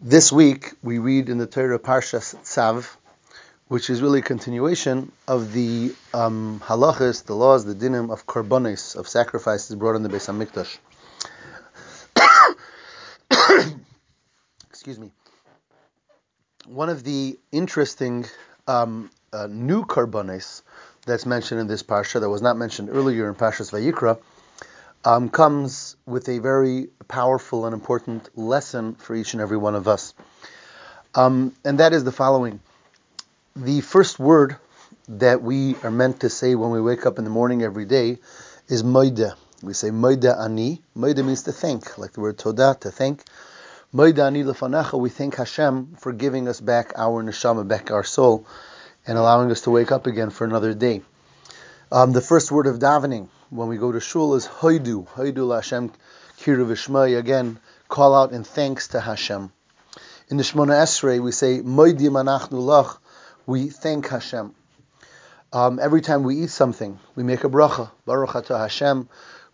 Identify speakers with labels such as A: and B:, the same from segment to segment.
A: This week we read in the Torah Parsha Tzav, which is really a continuation of the um, halachas, the laws, the dinim of korbanos, of sacrifices brought in the Beis Hamikdash. Excuse me. One of the interesting um, uh, new korbanos that's mentioned in this parsha that was not mentioned earlier in Parshas Vayikra um, comes with a very powerful and important lesson for each and every one of us. Um, and that is the following. The first word that we are meant to say when we wake up in the morning every day is moide. We say moide ani. Moide means to thank, like the word toda, to thank. Moide ani lefanacha, we thank Hashem for giving us back our neshama, back our soul, and allowing us to wake up again for another day. Um, the first word of davening when we go to shul is hoidu, hoidu Hashem kiru v'shmai. Again, call out in thanks to Hashem. In the Shemona Esrei, we say moidim anachnu lach. We thank Hashem. Um, every time we eat something, we make a bracha, baruch atah Hashem.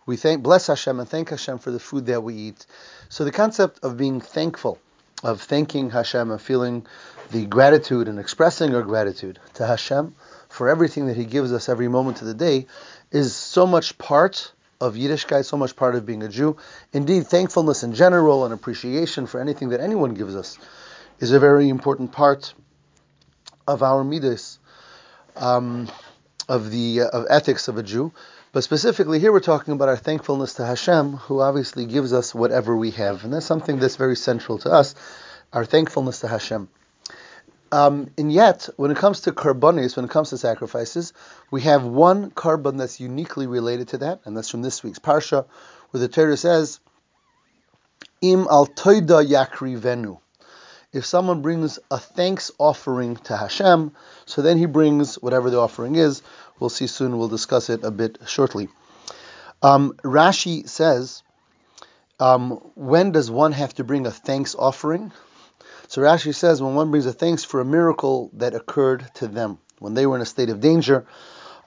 A: We thank, bless Hashem and thank Hashem for the food that we eat. So the concept of being thankful, of thanking Hashem and feeling the gratitude and expressing our gratitude to Hashem for everything that He gives us every moment of the day is so much part of Yiddishkeit, so much part of being a Jew. Indeed, thankfulness in general and appreciation for anything that anyone gives us is a very important part of our midas, um, of the uh, of ethics of a Jew. But specifically here, we're talking about our thankfulness to Hashem, who obviously gives us whatever we have, and that's something that's very central to us. Our thankfulness to Hashem. Um, and yet, when it comes to korbanos, when it comes to sacrifices, we have one korban that's uniquely related to that, and that's from this week's parsha, where the Torah says, "Im al toida yakri venu." If someone brings a thanks offering to Hashem, so then he brings whatever the offering is. We'll see soon. We'll discuss it a bit shortly. Um, Rashi says, um, when does one have to bring a thanks offering? So Rashi says when one brings a thanks for a miracle that occurred to them when they were in a state of danger,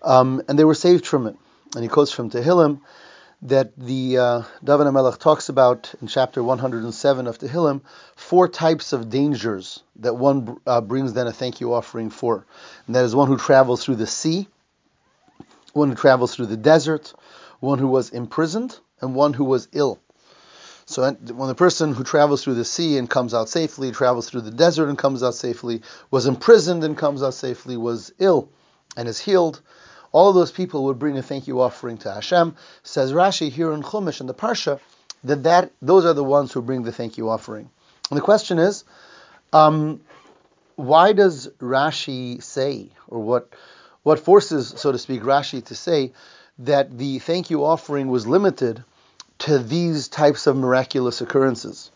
A: um, and they were saved from it. And he quotes from Tehillim that the uh, David HaMelech talks about in chapter 107 of Tehillim four types of dangers that one uh, brings then a thank you offering for. And that is one who travels through the sea, one who travels through the desert, one who was imprisoned, and one who was ill. So when the person who travels through the sea and comes out safely, travels through the desert and comes out safely, was imprisoned and comes out safely, was ill and is healed, all those people would bring a thank you offering to Hashem. Says Rashi here in Chumash in the Parsha that, that those are the ones who bring the thank you offering. And the question is, um, why does Rashi say, or what what forces, so to speak, Rashi to say that the thank you offering was limited to these types of miraculous occurrences.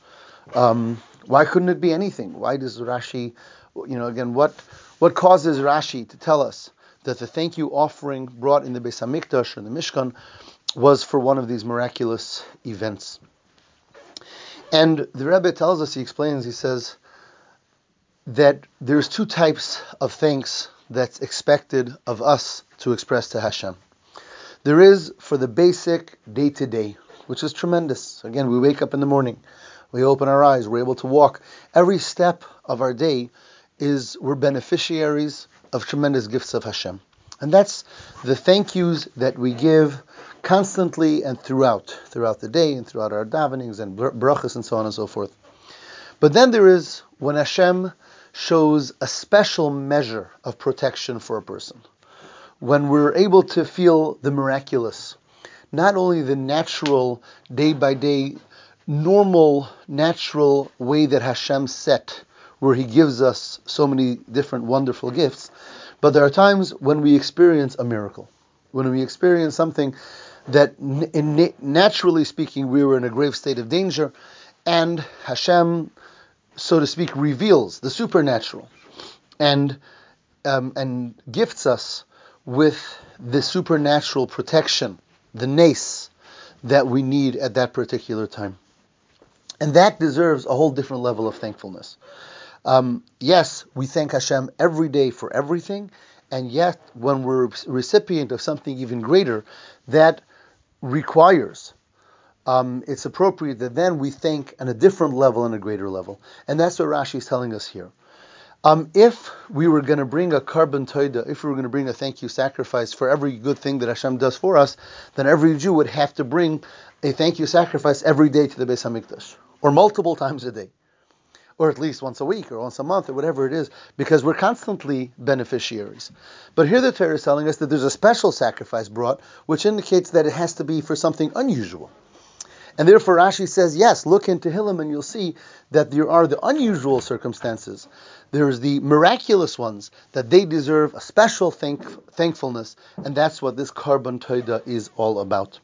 A: Um, why couldn't it be anything? Why does Rashi, you know, again, what what causes Rashi to tell us that the thank you offering brought in the Beis Hamikdash or the Mishkan was for one of these miraculous events? And the Rebbe tells us, he explains, he says that there's two types of thanks that's expected of us to express to Hashem. There is for the basic day to day, which is tremendous. Again, we wake up in the morning, we open our eyes, we're able to walk. Every step of our day is we're beneficiaries of tremendous gifts of Hashem. And that's the thank yous that we give constantly and throughout, throughout the day and throughout our davenings and brachas and so on and so forth. But then there is when Hashem shows a special measure of protection for a person. When we're able to feel the miraculous, not only the natural, day by day, normal, natural way that Hashem set, where He gives us so many different wonderful gifts, but there are times when we experience a miracle, when we experience something that, in, naturally speaking, we were in a grave state of danger, and Hashem, so to speak, reveals the supernatural, and um, and gifts us with the supernatural protection the nes that we need at that particular time. And that deserves a whole different level of thankfulness. Um, yes, we thank Hashem every day for everything, and yet when we're recipient of something even greater, that requires um, it's appropriate that then we think on a different level and a greater level. And that's what Rashi is telling us here. Um, if we were going to bring a korban toida, if we were going to bring a thank you sacrifice for every good thing that Hashem does for us, then every Jew would have to bring a thank you sacrifice every day to the Beis Hamikdash, or multiple times a day, or at least once a week, or once a month, or whatever it is, because we're constantly beneficiaries. But here the Torah is telling us that there's a special sacrifice brought, which indicates that it has to be for something unusual. And therefore Rashi says, yes, look into Tehillim and you'll see that there are the unusual circumstances. There's the miraculous ones that they deserve a special thank- thankfulness, and that's what this korban toida is all about.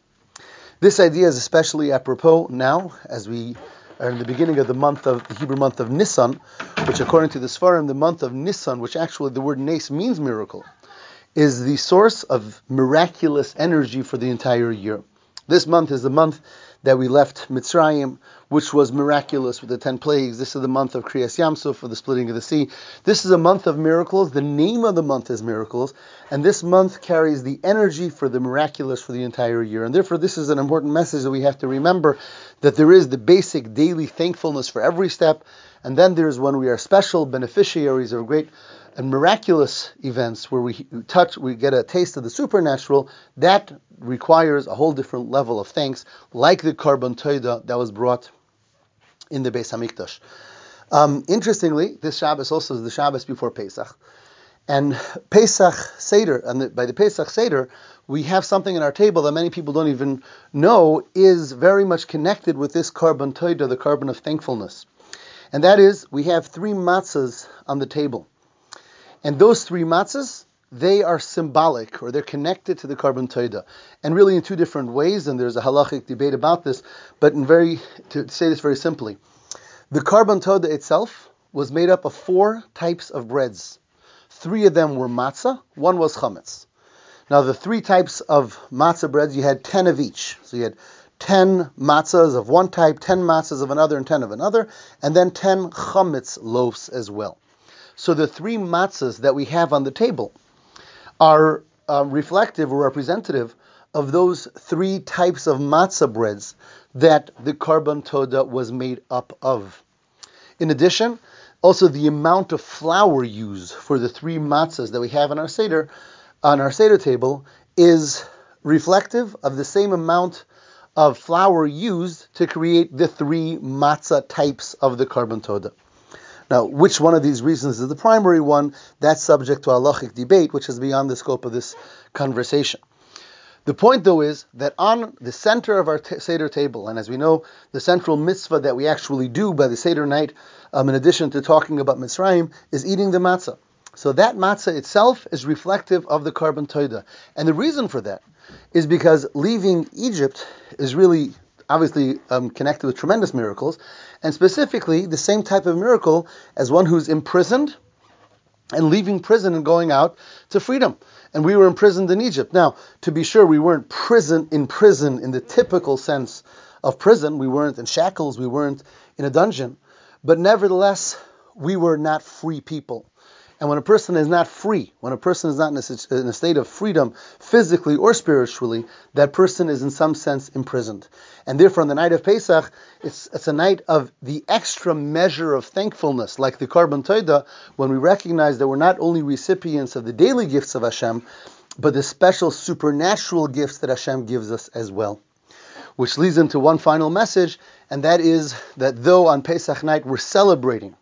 A: This idea is especially apropos now, as we are in the beginning of the month of the Hebrew month of Nisan, which according to the Sfarim, the month of Nisan, which actually the word Nes means miracle, is the source of miraculous energy for the entire year. This month is the month that we left Mitzrayim, which was miraculous with the ten plagues. This is the month of Kriyas Yamsuf for the splitting of the sea. This is a month of miracles. The name of the month is miracles, and this month carries the energy for the miraculous for the entire year. And therefore, this is an important message that we have to remember that there is the basic daily thankfulness for every step, and then there's when we are special beneficiaries of great and miraculous events where we touch, we get a taste of the supernatural, that requires a whole different level of thanks, like the korban toida that was brought in the Beis Hamikdash. Um, interestingly, this Shabbos also is the Shabbos before Pesach, and Pesach Seder, and the, by the Pesach Seder, we have something in our table that many people don't even know is very much connected with this korban toida, the korban of thankfulness, and that is we have three matzahs on the table. And those three matzahs, they are symbolic or they're connected to the korban toida. And really in two different ways, and there's a halachic debate about this, but in very to say this very simply, the korban toida itself was made up of four types of breads. Three of them were matzah, one was chametz. Now the three types of matzah breads, you had ten of each. So you had 10 matzahs of one type, 10 matzahs of another, and 10 of another, and then 10 chametz loaves as well. So the three matzahs that we have on the table are uh, reflective or representative of those three types of matzah breads that the korban toda was made up of. In addition, also the amount of flour used for the three matzahs that we have on our seder, on our seder table, is reflective of the same amount of flour used to create the three matzah types of the korban toda. Now, which one of these reasons is the primary one? That's subject to halachic debate, which is beyond the scope of this conversation. The point, though, is that on the center of our t- Seder table, and as we know, the central mitzvah that we actually do by the Seder night, um, in addition to talking about Mitzrayim, is eating the matzah. So that matzah itself is reflective of the korban toida. And the reason for that is because leaving Egypt is really obviously um, connected with tremendous miracles, and specifically the same type of miracle as one who's imprisoned and leaving prison and going out to freedom. And we were imprisoned in Egypt. Now, to be sure, we weren't prison in prison in the typical sense of prison. We weren't in shackles. We weren't in a dungeon. But nevertheless, we were not free people. And when a person is not free, when a person is not in a, state of freedom, physically or spiritually, that person is in some sense imprisoned. And therefore, on the night of Pesach, it's, it's a night of the extra measure of thankfulness, like the Korban Toida, when we recognize that we're not only recipients of the daily gifts of Hashem, but the special supernatural gifts that Hashem gives us as well. Which leads into one final message, and that is that though on Pesach night we're celebrating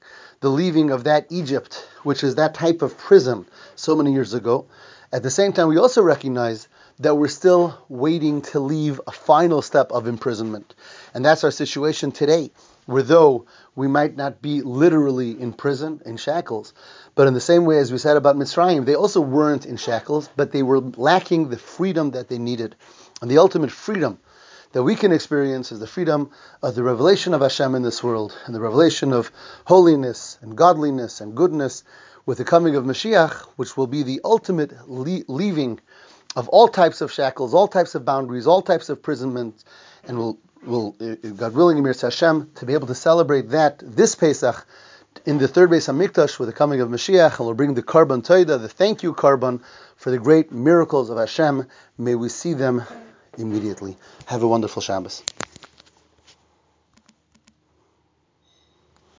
A: the leaving of that Egypt, which is that type of prison so many years ago. At the same time, we also recognize that we're still waiting to leave a final step of imprisonment. And that's our situation today, where though we might not be literally in prison, in shackles, but in the same way as we said about Mitzrayim, they also weren't in shackles, but they were lacking the freedom that they needed. And the ultimate freedom that we can experience is the freedom of the revelation of Hashem in this world and the revelation of holiness and godliness and goodness with the coming of Mashiach, which will be the ultimate le- leaving of all types of shackles, all types of boundaries, all types of imprisonment, and will will uh, God willing, Emir Hashem, to be able to celebrate that this Pesach in the third Beis Hamikdash with the coming of Mashiach, and we'll bring the korban toida, the thank you korban for the great miracles of Hashem. May we see them immediately. Have a wonderful Shabbos.